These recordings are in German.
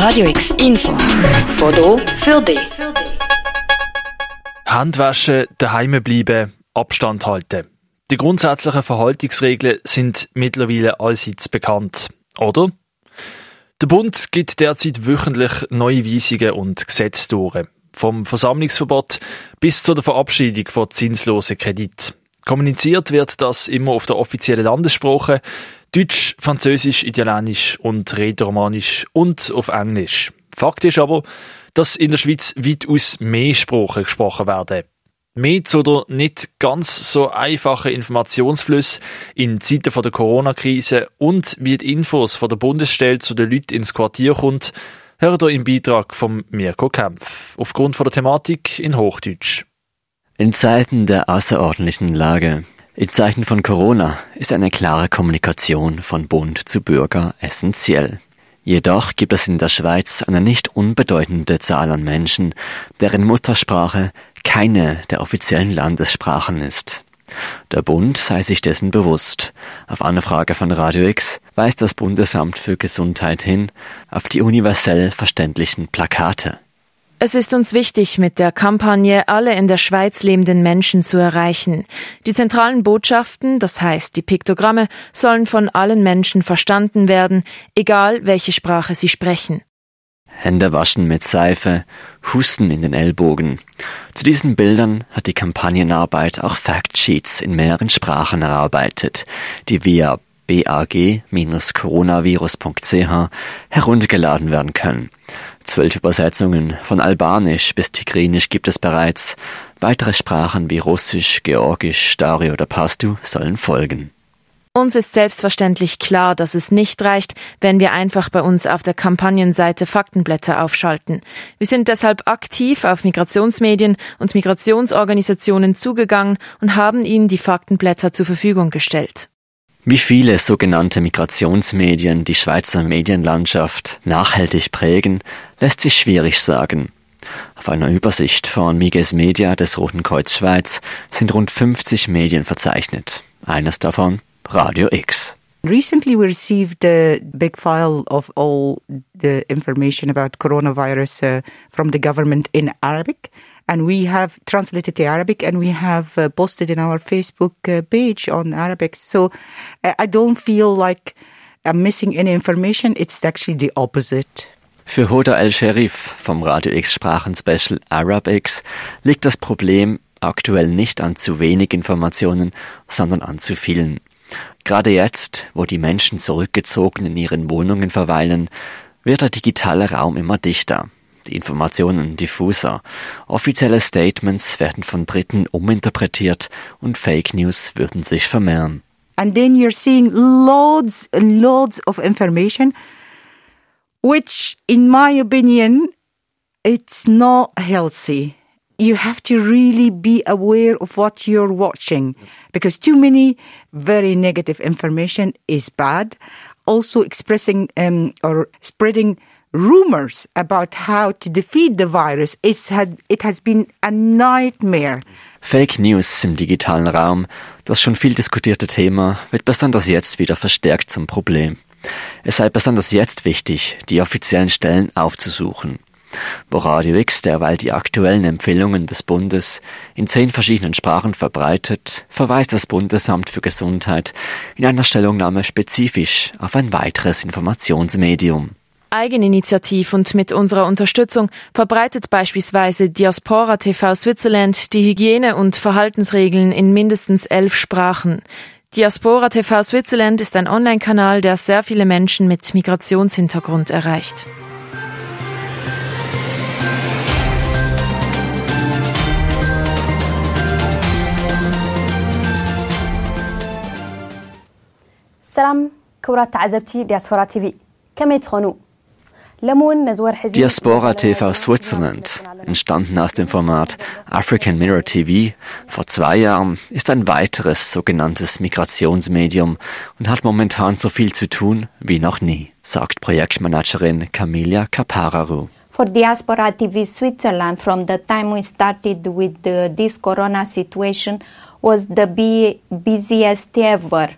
Radio X Info. Foto für dich. Handwaschen, daheim bleiben, Abstand halten. Die grundsätzlichen Verhaltensregeln sind mittlerweile allseits bekannt, oder? Der Bund gibt derzeit wöchentlich neue Weisungen und Gesetze durch. Vom Versammlungsverbot bis zu der Verabschiedung von zinslosen Kredit. Kommuniziert wird das immer auf der offiziellen Landessprache, Deutsch, Französisch, Italienisch und Rätoromanisch und auf Englisch. Fakt ist aber, dass in der Schweiz weitaus mehr Sprachen gesprochen werden. Mit oder nicht ganz so einfache Informationsflüsse in Zeiten der Corona-Krise und wie die Infos von der Bundesstelle zu den Leuten ins Quartier kommt, hört ihr im Beitrag von Mirko Kempf. Aufgrund von der Thematik in Hochdeutsch. In Zeiten der außerordentlichen Lage in Zeiten von Corona ist eine klare Kommunikation von Bund zu Bürger essentiell. Jedoch gibt es in der Schweiz eine nicht unbedeutende Zahl an Menschen, deren Muttersprache keine der offiziellen Landessprachen ist. Der Bund sei sich dessen bewusst. Auf Anfrage von Radio X weist das Bundesamt für Gesundheit hin auf die universell verständlichen Plakate. Es ist uns wichtig, mit der Kampagne alle in der Schweiz lebenden Menschen zu erreichen. Die zentralen Botschaften, das heißt die Piktogramme, sollen von allen Menschen verstanden werden, egal welche Sprache sie sprechen. Hände waschen mit Seife, Husten in den Ellbogen. Zu diesen Bildern hat die Kampagnenarbeit auch Factsheets in mehreren Sprachen erarbeitet, die via bag-coronavirus.ch heruntergeladen werden können. Zwölf Übersetzungen von Albanisch bis Tigrinisch gibt es bereits. Weitere Sprachen wie Russisch, Georgisch, Dari oder Pastu sollen folgen. Uns ist selbstverständlich klar, dass es nicht reicht, wenn wir einfach bei uns auf der Kampagnenseite Faktenblätter aufschalten. Wir sind deshalb aktiv auf Migrationsmedien und Migrationsorganisationen zugegangen und haben ihnen die Faktenblätter zur Verfügung gestellt. Wie viele sogenannte Migrationsmedien die Schweizer Medienlandschaft nachhaltig prägen, lässt sich schwierig sagen. Auf einer Übersicht von Miges Media des Roten Kreuz Schweiz sind rund 50 Medien verzeichnet. Eines davon Radio X. Recently, we received a big file of all the information about coronavirus uh, from the government in Arabic. And we have translated to Arabic and we have uh, posted in our Facebook uh, page on Arabic. So uh, I don't feel like I'm missing any information. It's actually the opposite. Für Hoda El-Sherif vom Radio X Sprachenspecial Arabics liegt das Problem aktuell nicht an zu wenig Informationen, sondern an zu vielen. Gerade jetzt, wo die Menschen zurückgezogen in ihren Wohnungen verweilen, wird der digitale Raum immer dichter die Informationen diffuser. Offizielle Statements werden von Dritten uminterpretiert und Fake News würden sich vermehren. And then you're seeing loads and loads of information, which, in my opinion, it's not healthy. You have to really be aware of what you're watching because too many very negative information is bad. Also, expressing um, or spreading rumors about how to defeat the virus. Had, it has been a nightmare. Fake News im digitalen Raum, das schon viel diskutierte Thema, wird besonders jetzt wieder verstärkt zum Problem. Es sei besonders jetzt wichtig, die offiziellen Stellen aufzusuchen. Wo Radio X derweil die aktuellen Empfehlungen des Bundes in zehn verschiedenen Sprachen verbreitet, verweist das Bundesamt für Gesundheit in einer Stellungnahme spezifisch auf ein weiteres Informationsmedium. Eigeninitiativ und mit unserer Unterstützung verbreitet beispielsweise Diaspora TV Switzerland die Hygiene- und Verhaltensregeln in mindestens elf Sprachen. Diaspora TV Switzerland ist ein Online-Kanal, der sehr viele Menschen mit Migrationshintergrund erreicht. سلام كبرات تعزبتي دياسفورا تي في كما تخونوا Diaspora TV Switzerland, entstanden aus dem Format African Mirror TV vor zwei Jahren, ist ein weiteres sogenanntes Migrationsmedium und hat momentan so viel zu tun wie noch nie, sagt Projektmanagerin Camilla Capararu. For Diaspora TV Switzerland, from the time we started with the, this corona situation, was the busiest ever.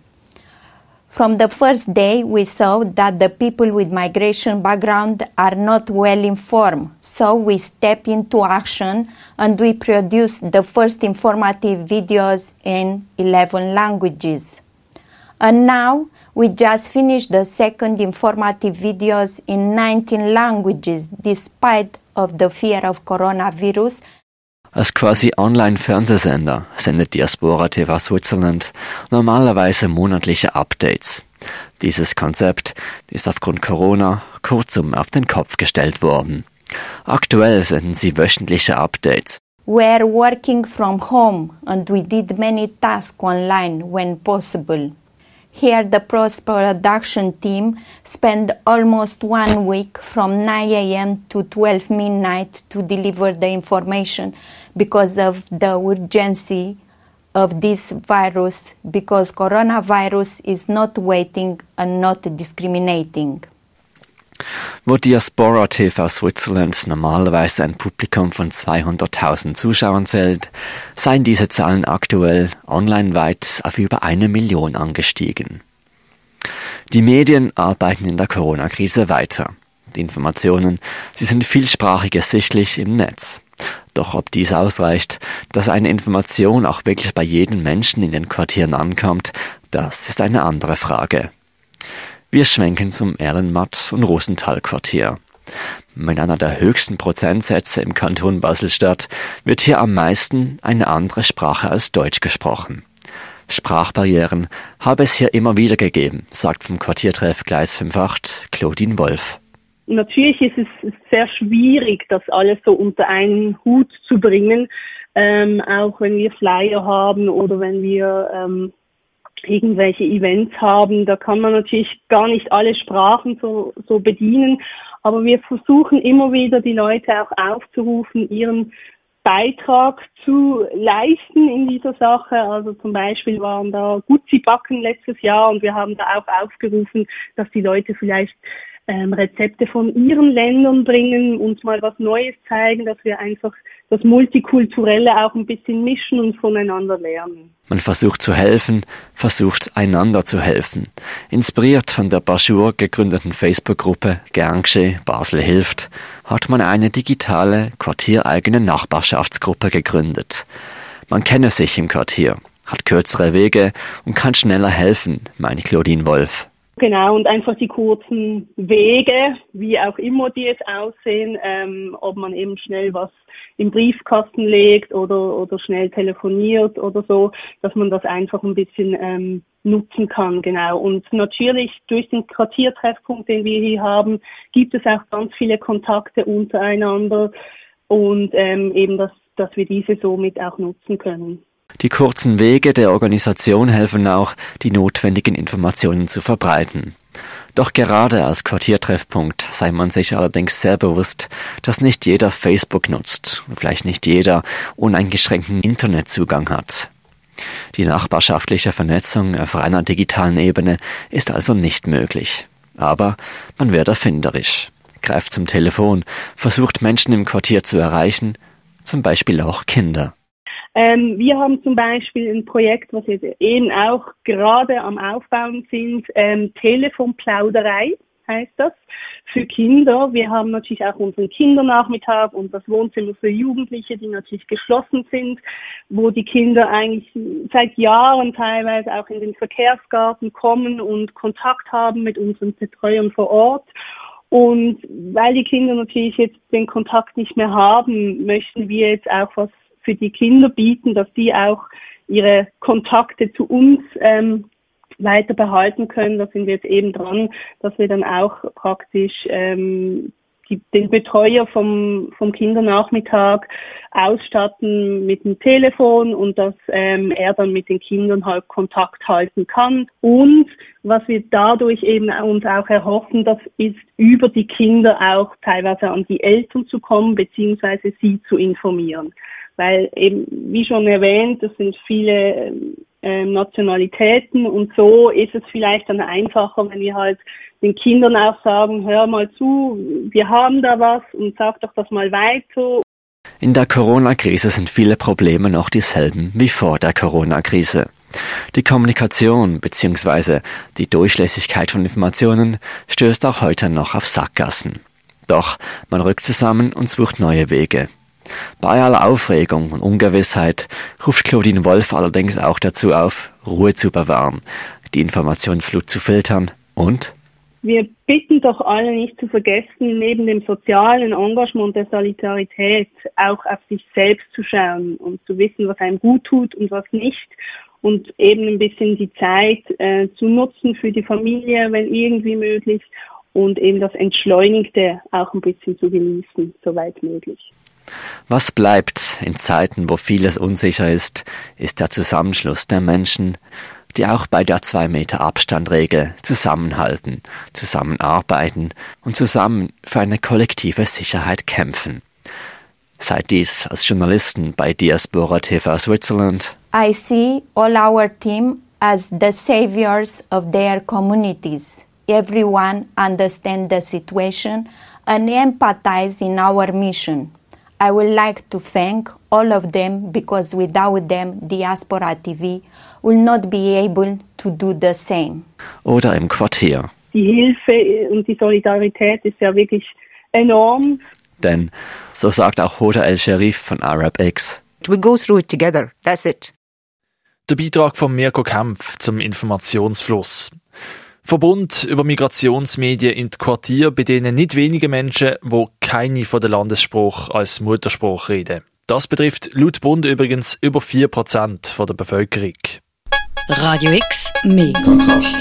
From the first day, we saw that the people with migration background are not well informed. So we step into action and we produce the first informative videos in 11 languages. And now we just finished the second informative videos in 19 languages despite of the fear of coronavirus Als quasi Online-Fernsehsender sendet Diaspora TV Switzerland normalerweise monatliche Updates. Dieses Konzept ist aufgrund Corona kurzum auf den Kopf gestellt worden. Aktuell senden sie wöchentliche Updates. We're working from home and we did many tasks online when possible. Here, the post production team spent almost one week from 9 a.m. to 12 midnight to deliver the information because of the urgency of this virus, because coronavirus is not waiting and not discriminating. Wo Diaspora TV Switzerland normalerweise ein Publikum von 200.000 Zuschauern zählt, seien diese Zahlen aktuell online weit auf über eine Million angestiegen. Die Medien arbeiten in der Corona-Krise weiter. Die Informationen, sie sind vielsprachig ersichtlich im Netz. Doch ob dies ausreicht, dass eine Information auch wirklich bei jedem Menschen in den Quartieren ankommt, das ist eine andere Frage. Wir schwenken zum Erlenmatt- und Rosenthal-Quartier. Mit einer der höchsten Prozentsätze im Kanton Baselstadt wird hier am meisten eine andere Sprache als Deutsch gesprochen. Sprachbarrieren habe es hier immer wieder gegeben, sagt vom Quartiertreff Gleis 58 Claudine Wolf. Natürlich ist es sehr schwierig, das alles so unter einen Hut zu bringen, ähm, auch wenn wir Flyer haben oder wenn wir ähm, irgendwelche Events haben. Da kann man natürlich gar nicht alle Sprachen so, so bedienen, aber wir versuchen immer wieder die Leute auch aufzurufen, ihren Beitrag zu leisten in dieser Sache. Also zum Beispiel waren da Gutzi-Backen letztes Jahr und wir haben da auch aufgerufen, dass die Leute vielleicht ähm, Rezepte von ihren Ländern bringen, uns mal was Neues zeigen, dass wir einfach das Multikulturelle auch ein bisschen mischen und voneinander lernen. Man versucht zu helfen, versucht einander zu helfen. Inspiriert von der Bajour gegründeten Facebook-Gruppe Gernsche Basel hilft, hat man eine digitale, quartiereigene Nachbarschaftsgruppe gegründet. Man kenne sich im Quartier, hat kürzere Wege und kann schneller helfen, meint Claudine Wolf. Genau, und einfach die kurzen Wege, wie auch immer die jetzt aussehen, ähm, ob man eben schnell was im Briefkasten legt oder, oder schnell telefoniert oder so, dass man das einfach ein bisschen ähm, nutzen kann, genau. Und natürlich durch den Quartiertreffpunkt, den wir hier haben, gibt es auch ganz viele Kontakte untereinander und ähm, eben, dass, dass wir diese somit auch nutzen können. Die kurzen Wege der Organisation helfen auch, die notwendigen Informationen zu verbreiten. Doch gerade als Quartiertreffpunkt sei man sich allerdings sehr bewusst, dass nicht jeder Facebook nutzt und vielleicht nicht jeder uneingeschränkten Internetzugang hat. Die nachbarschaftliche Vernetzung auf einer digitalen Ebene ist also nicht möglich. Aber man wird erfinderisch, greift zum Telefon, versucht Menschen im Quartier zu erreichen, zum Beispiel auch Kinder. Ähm, wir haben zum Beispiel ein Projekt, was jetzt eben auch gerade am Aufbauen sind, ähm, Telefonplauderei heißt das, für Kinder. Wir haben natürlich auch unseren Kindernachmittag und das Wohnzimmer für Jugendliche, die natürlich geschlossen sind, wo die Kinder eigentlich seit Jahren teilweise auch in den Verkehrsgarten kommen und Kontakt haben mit unseren Betreuern vor Ort. Und weil die Kinder natürlich jetzt den Kontakt nicht mehr haben, möchten wir jetzt auch was für die Kinder bieten, dass die auch ihre Kontakte zu uns ähm, weiter behalten können. Da sind wir jetzt eben dran, dass wir dann auch praktisch ähm, die, den Betreuer vom, vom Kindernachmittag ausstatten mit dem Telefon und dass ähm, er dann mit den Kindern halt Kontakt halten kann. Und was wir dadurch eben uns auch erhoffen, das ist über die Kinder auch teilweise an die Eltern zu kommen, beziehungsweise sie zu informieren weil eben, wie schon erwähnt, das sind viele äh, Nationalitäten und so ist es vielleicht dann einfacher, wenn wir halt den Kindern auch sagen, hör mal zu, wir haben da was und sag doch das mal weiter. In der Corona-Krise sind viele Probleme noch dieselben wie vor der Corona-Krise. Die Kommunikation bzw. die Durchlässigkeit von Informationen stößt auch heute noch auf Sackgassen. Doch man rückt zusammen und sucht neue Wege. Bei aller Aufregung und Ungewissheit ruft Claudine Wolf allerdings auch dazu auf, Ruhe zu bewahren, die Informationsflut zu filtern und wir bitten doch alle nicht zu vergessen, neben dem sozialen Engagement der Solidarität auch auf sich selbst zu schauen und zu wissen, was einem gut tut und was nicht und eben ein bisschen die Zeit äh, zu nutzen für die Familie, wenn irgendwie möglich und eben das Entschleunigte auch ein bisschen zu genießen, soweit möglich. Was bleibt in Zeiten, wo vieles unsicher ist, ist der Zusammenschluss der Menschen, die auch bei der zwei Meter Abstandregel zusammenhalten, zusammenarbeiten und zusammen für eine kollektive Sicherheit kämpfen. Seid dies als Journalisten bei Diaspora TV Switzerland. I see all our team as the saviors of their communities. Everyone understands the situation and empathize in our mission. I would like to thank all of them because without them, Diaspora TV will not be able to do the same. Oder im Quartier. Die Hilfe und die Solidarität ist ja wirklich enorm. Denn, so sagt auch Hoda El-Sharif von ArabX. We go through it together. That's it. Der Beitrag von Mirko Kempf zum Informationsfluss. Verbund über Migrationsmedien in Quartier, bei denen nicht wenige Menschen, wo keine von der Landesspruch als Mutterspruch reden. Das betrifft laut Bund übrigens über 4% von der Bevölkerung. Radio X, mehr Kontrast.